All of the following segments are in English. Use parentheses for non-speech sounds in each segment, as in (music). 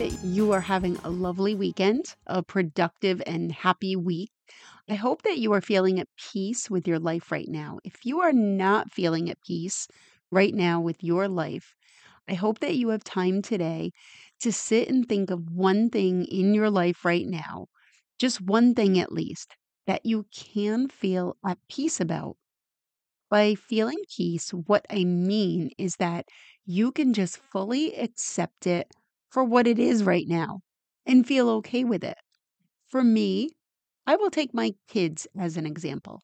that you are having a lovely weekend, a productive and happy week. I hope that you are feeling at peace with your life right now. If you are not feeling at peace right now with your life, I hope that you have time today to sit and think of one thing in your life right now, just one thing at least, that you can feel at peace about. By feeling peace, what I mean is that you can just fully accept it for what it is right now and feel okay with it. For me, I will take my kids as an example.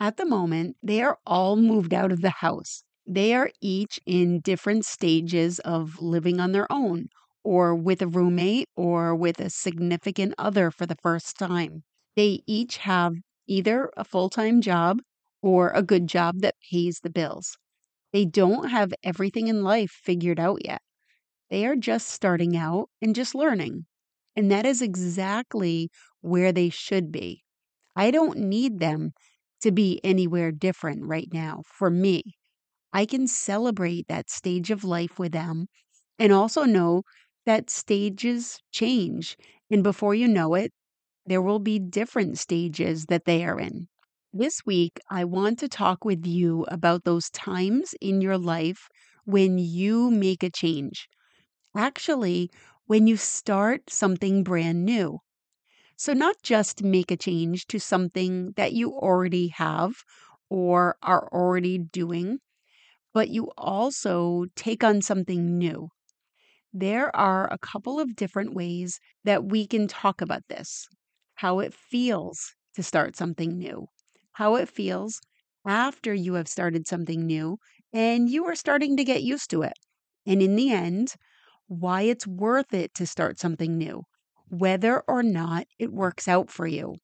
At the moment, they are all moved out of the house. They are each in different stages of living on their own, or with a roommate, or with a significant other for the first time. They each have either a full time job or a good job that pays the bills. They don't have everything in life figured out yet. They are just starting out and just learning. And that is exactly where they should be. I don't need them to be anywhere different right now for me. I can celebrate that stage of life with them and also know that stages change. And before you know it, there will be different stages that they are in. This week, I want to talk with you about those times in your life when you make a change. Actually, when you start something brand new. So, not just make a change to something that you already have or are already doing, but you also take on something new. There are a couple of different ways that we can talk about this how it feels to start something new, how it feels after you have started something new and you are starting to get used to it. And in the end, why it's worth it to start something new, whether or not it works out for you.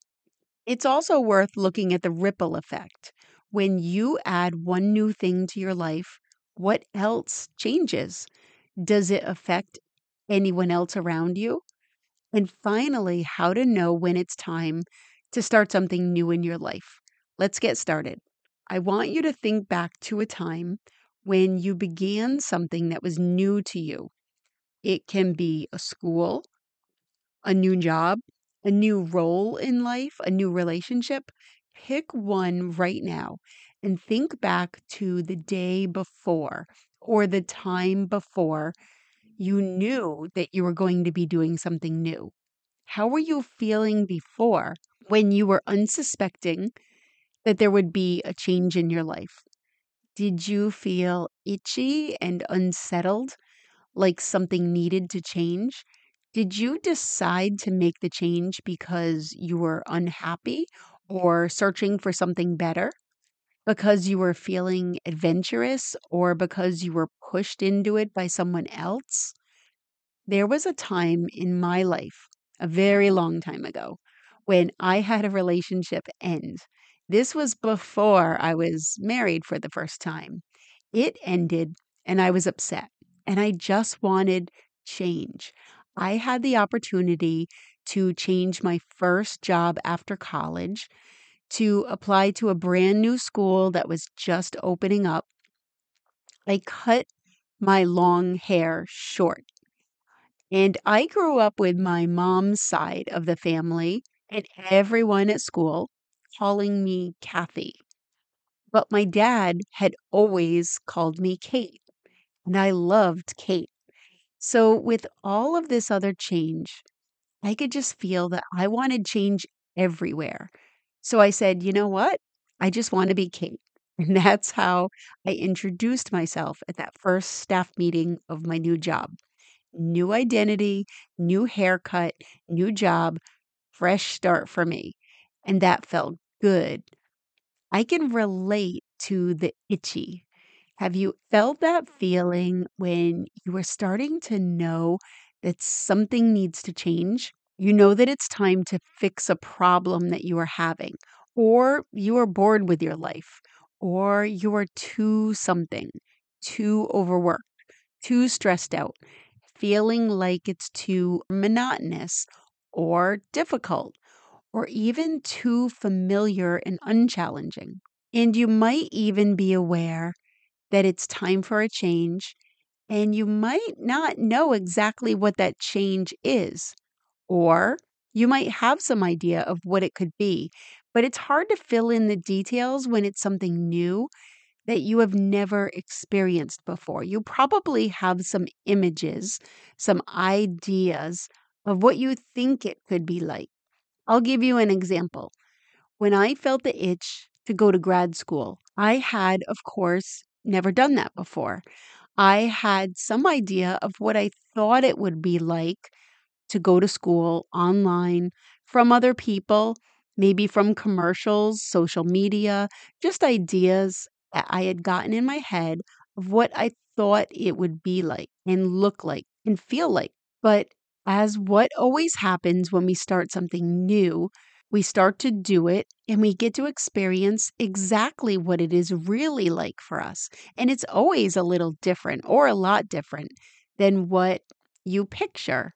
It's also worth looking at the ripple effect. When you add one new thing to your life, what else changes? Does it affect anyone else around you? And finally, how to know when it's time to start something new in your life. Let's get started. I want you to think back to a time when you began something that was new to you. It can be a school, a new job, a new role in life, a new relationship. Pick one right now and think back to the day before or the time before you knew that you were going to be doing something new. How were you feeling before when you were unsuspecting that there would be a change in your life? Did you feel itchy and unsettled like something needed to change? Did you decide to make the change because you were unhappy or searching for something better? Because you were feeling adventurous or because you were pushed into it by someone else? There was a time in my life, a very long time ago, when I had a relationship end. This was before I was married for the first time. It ended and I was upset and I just wanted change. I had the opportunity to change my first job after college, to apply to a brand new school that was just opening up. I cut my long hair short. And I grew up with my mom's side of the family and everyone at school calling me Kathy. But my dad had always called me Kate and I loved Kate. So, with all of this other change, I could just feel that I wanted change everywhere. So I said, you know what? I just want to be Kate. (laughs) And that's how I introduced myself at that first staff meeting of my new job. New identity, new haircut, new job, fresh start for me. And that felt good. I can relate to the itchy have you felt that feeling when you are starting to know that something needs to change? You know that it's time to fix a problem that you are having, or you are bored with your life, or you are too something, too overworked, too stressed out, feeling like it's too monotonous or difficult, or even too familiar and unchallenging. And you might even be aware that it's time for a change and you might not know exactly what that change is. Or you might have some idea of what it could be, but it's hard to fill in the details when it's something new that you have never experienced before. You probably have some images, some ideas of what you think it could be like. I'll give you an example. When I felt the itch to go to grad school, I had, of course, never done that before. I had some idea of what I thought it would be like to go to school online from other people, maybe from commercials, social media, just ideas that I had gotten in my head of what I thought it would be like and look like and feel like. But as what always happens when we start something new, we start to do it and we get to experience exactly what it is really like for us. And it's always a little different or a lot different than what you picture.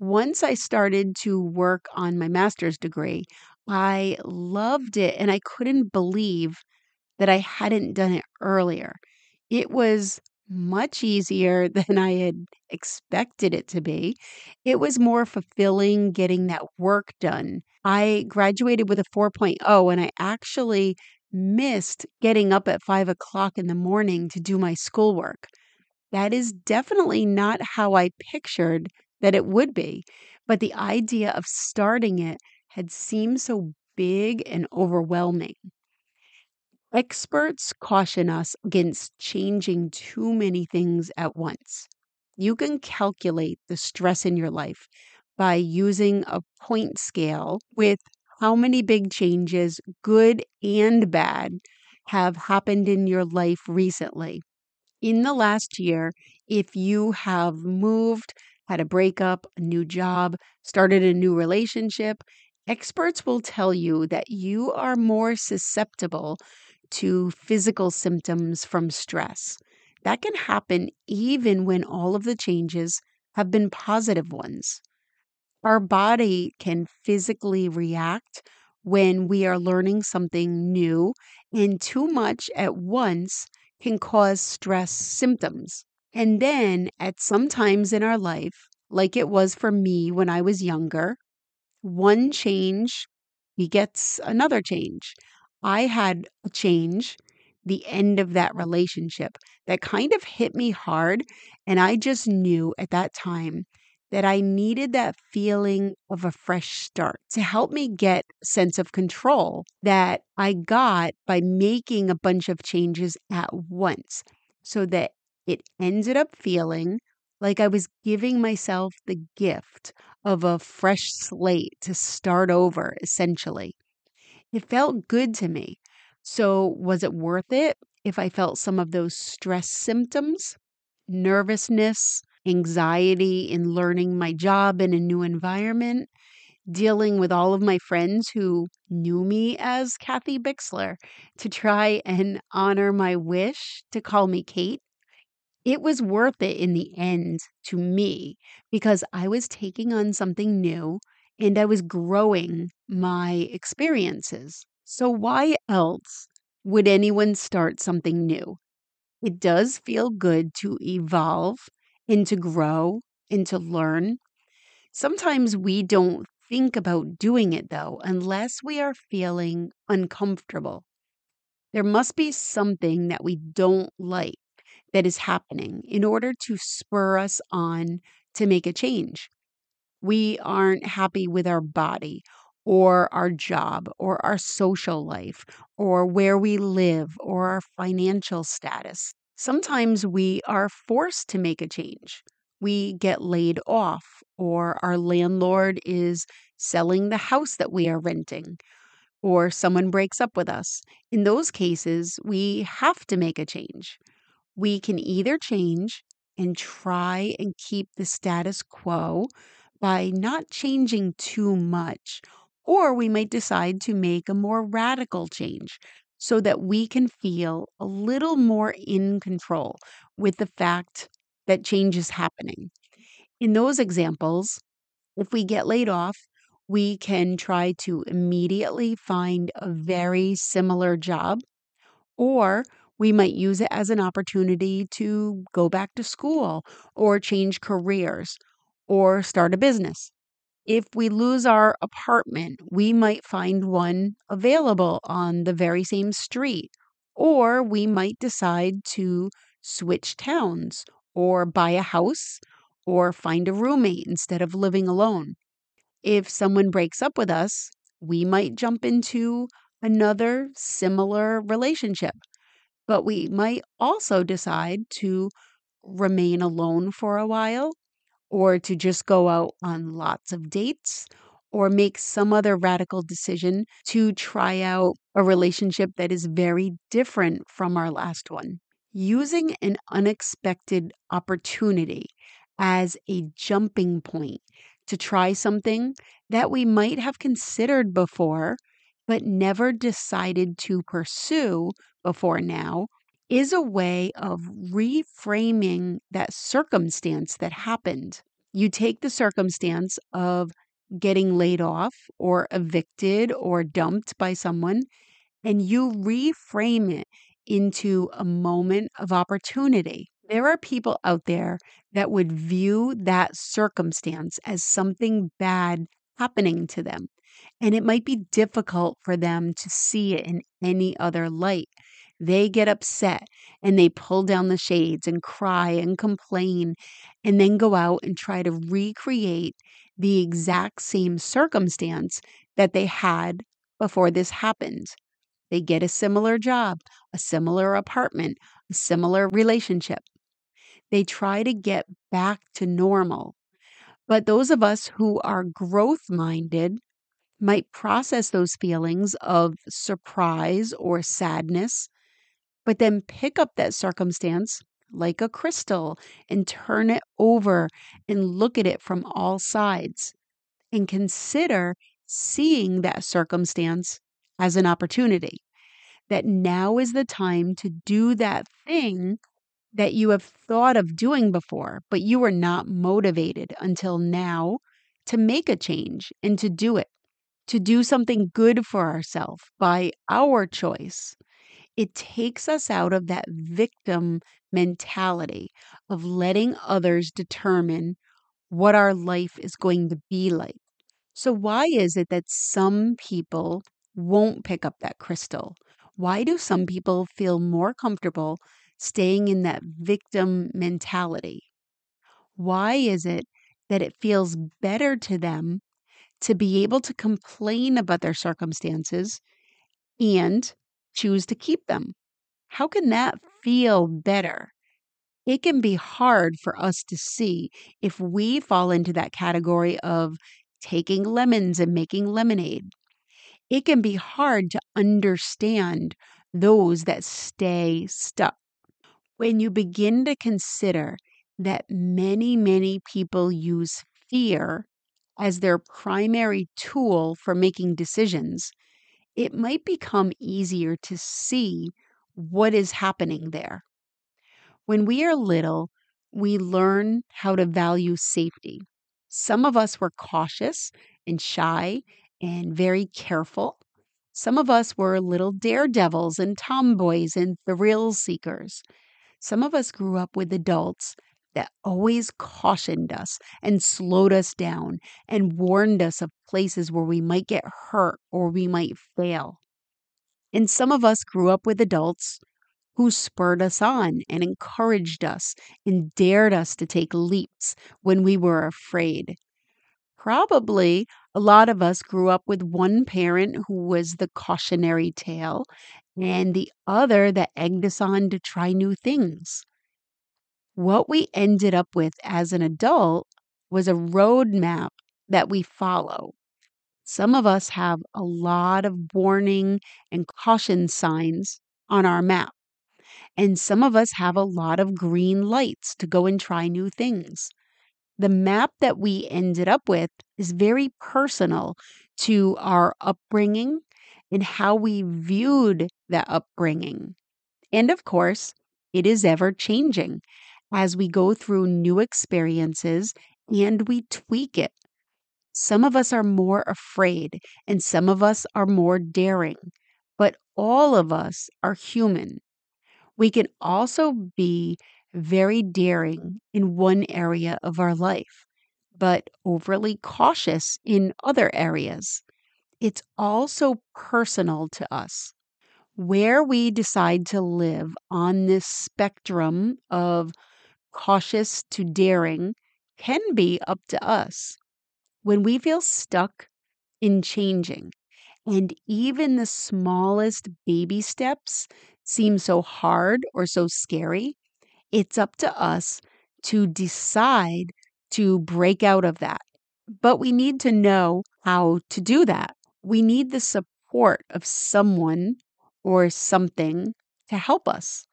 Once I started to work on my master's degree, I loved it and I couldn't believe that I hadn't done it earlier. It was much easier (laughs) than I had expected it to be. It was more fulfilling getting that work done. I graduated with a 4.0 and I actually missed getting up at five o'clock in the morning to do my schoolwork. That is definitely not how I pictured that it would be. But the idea of starting it had seemed so big and overwhelming. Experts caution us against changing too many things at once. You can calculate the stress in your life by using a point scale with how many big changes, good and bad, have happened in your life recently. In the last year, if you have moved, had a breakup, a new job, started a new relationship, experts will tell you that you are more susceptible to physical symptoms from stress. That can happen even when all of the changes have been positive ones. Our body can physically react when we are learning something new, and too much at once can cause stress symptoms. And then at some times in our life, like it was for me when I was younger, one change begets another change. I had a change, the end of that relationship that kind of hit me hard. And I just knew at that time that I needed that feeling of a fresh start to help me get sense of control that I got by making a bunch of changes at once so that it ended up feeling like I was giving myself the gift of a fresh slate to start over, essentially. It felt good to me. So, was it worth it if I felt some of those stress symptoms? Nervousness, anxiety in learning my job in a new environment, dealing with all of my friends who knew me as Kathy Bixler to try and honor my wish to call me Kate. It was worth it in the end to me because I was taking on something new and I was growing my experiences. So, why else would anyone start something new? It does feel good to evolve and to grow and to learn. Sometimes we don't think about doing it though, unless we are feeling uncomfortable. There must be something that we don't like that is happening in order to spur us on to make a change we aren't happy with our body or our job or our social life or where we live or our financial status. Sometimes we are forced to make a change. We get laid off, or our landlord is selling the house that we are renting, or someone breaks up with us. In those cases, we have to make a change. We can either change and try and keep the status quo by not changing too much, or we might decide to make a more radical change so that we can feel a little more in control with the fact that change is happening. In those examples, if we get laid off, we can try to immediately find a very similar job, or We might use it as an opportunity to go back to school or change careers or start a business. If we lose our apartment, we might find one available on the very same street, or we might decide to switch towns or buy a house or find a roommate instead of living alone. If someone breaks up with us, we might jump into another similar relationship, but we might also decide to remain alone for a while or to just go out on lots of dates or make some other radical decision to try out a relationship that is very different from our last one. Using an unexpected opportunity as a jumping point to try something that we might have considered before, but never decided to pursue before now is a way of reframing that circumstance that happened. You take the circumstance of getting laid off or evicted or dumped by someone, and you reframe it into a moment of opportunity. There are people out there that would view that circumstance as something bad happening to them. And it might be difficult for them to see it in any other light. They get upset and they pull down the shades and cry and complain and then go out and try to recreate the exact same circumstance that they had before this happened. They get a similar job, a similar apartment, a similar relationship. They try to get back to normal. But those of us who are growth minded might process those feelings of surprise or sadness but then pick up that circumstance like a crystal and turn it over and look at it from all sides and consider seeing that circumstance as an opportunity. That now is the time to do that thing that you have thought of doing before, but you were not motivated until now to make a change and to do it, to do something good for ourselves by our choice it takes us out of that victim mentality of letting others determine what our life is going to be like. So, why is it that some people won't pick up that crystal? Why do some people feel more comfortable staying in that victim mentality? Why is it that it feels better to them to be able to complain about their circumstances and choose to keep them. How can that feel better? It can be hard for us to see if we fall into that category of taking lemons and making lemonade. It can be hard to understand those that stay stuck. When you begin to consider that many, many people use fear as their primary tool for making decisions, it might become easier to see what is happening there. When we are little, we learn how to value safety. Some of us were cautious and shy and very careful. Some of us were little daredevils and tomboys and thrill seekers. Some of us grew up with adults that always cautioned us and slowed us down and warned us of places where we might get hurt or we might fail. And some of us grew up with adults who spurred us on and encouraged us and dared us to take leaps when we were afraid. Probably a lot of us grew up with one parent who was the cautionary tale and the other that egged us on to try new things. What we ended up with as an adult was a roadmap that we follow. Some of us have a lot of warning and caution signs on our map. And some of us have a lot of green lights to go and try new things. The map that we ended up with is very personal to our upbringing and how we viewed that upbringing. And of course, it is ever changing as we go through new experiences and we tweak it. Some of us are more afraid and some of us are more daring, but all of us are human. We can also be very daring in one area of our life, but overly cautious in other areas. It's also personal to us. Where we decide to live on this spectrum of cautious to daring can be up to us. When we feel stuck in changing, and even the smallest baby steps seem so hard or so scary, it's up to us to decide to break out of that. But we need to know how to do that. We need the support of someone or something to help us.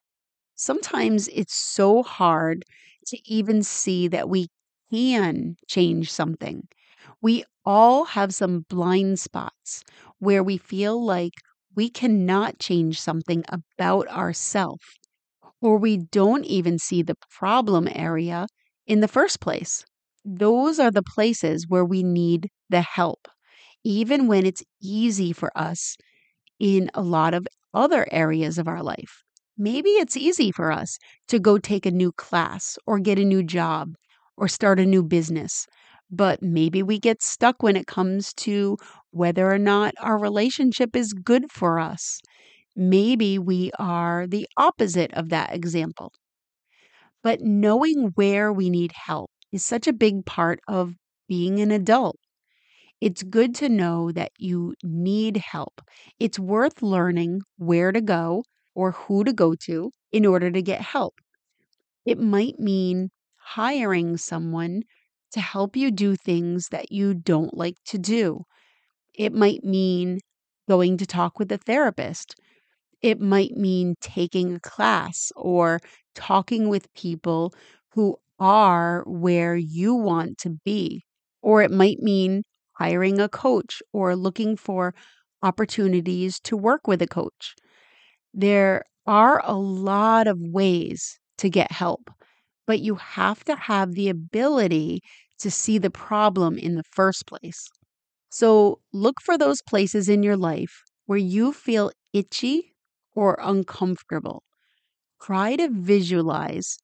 Sometimes it's so hard to even see that we can change something. We all have some blind spots where we feel like we cannot change something about ourselves, or we don't even see the problem area in the first place. Those are the places where we need the help, even when it's easy for us in a lot of other areas of our life. Maybe it's easy for us to go take a new class or get a new job or start a new business. But maybe we get stuck when it comes to whether or not our relationship is good for us. Maybe we are the opposite of that example. But knowing where we need help is such a big part of being an adult. It's good to know that you need help. It's worth learning where to go or who to go to in order to get help. It might mean hiring someone to help you do things that you don't like to do. It might mean going to talk with a therapist. It might mean taking a class or talking with people who are where you want to be. Or it might mean hiring a coach or looking for opportunities to work with a coach. There are a lot of ways to get help, but you have to have the ability to see the problem in the first place. So look for those places in your life where you feel itchy or uncomfortable. Try to visualize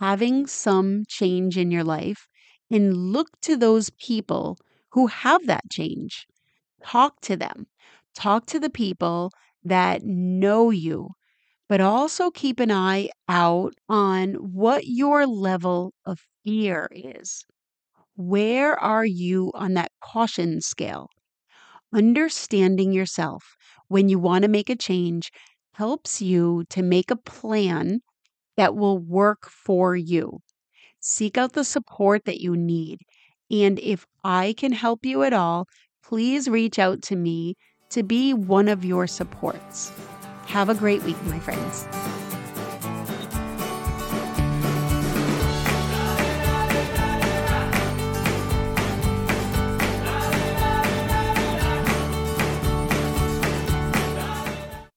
having some change in your life and look to those people who have that change. Talk to them. Talk to the people that know you, but also keep an eye out on what your level of fear is. Where are you on that caution scale? Understanding yourself when you want to make a change helps you to make a plan that will work for you. Seek out the support that you need. And if I can help you at all, please reach out to me to be one of your supports. Have a great week, my friends.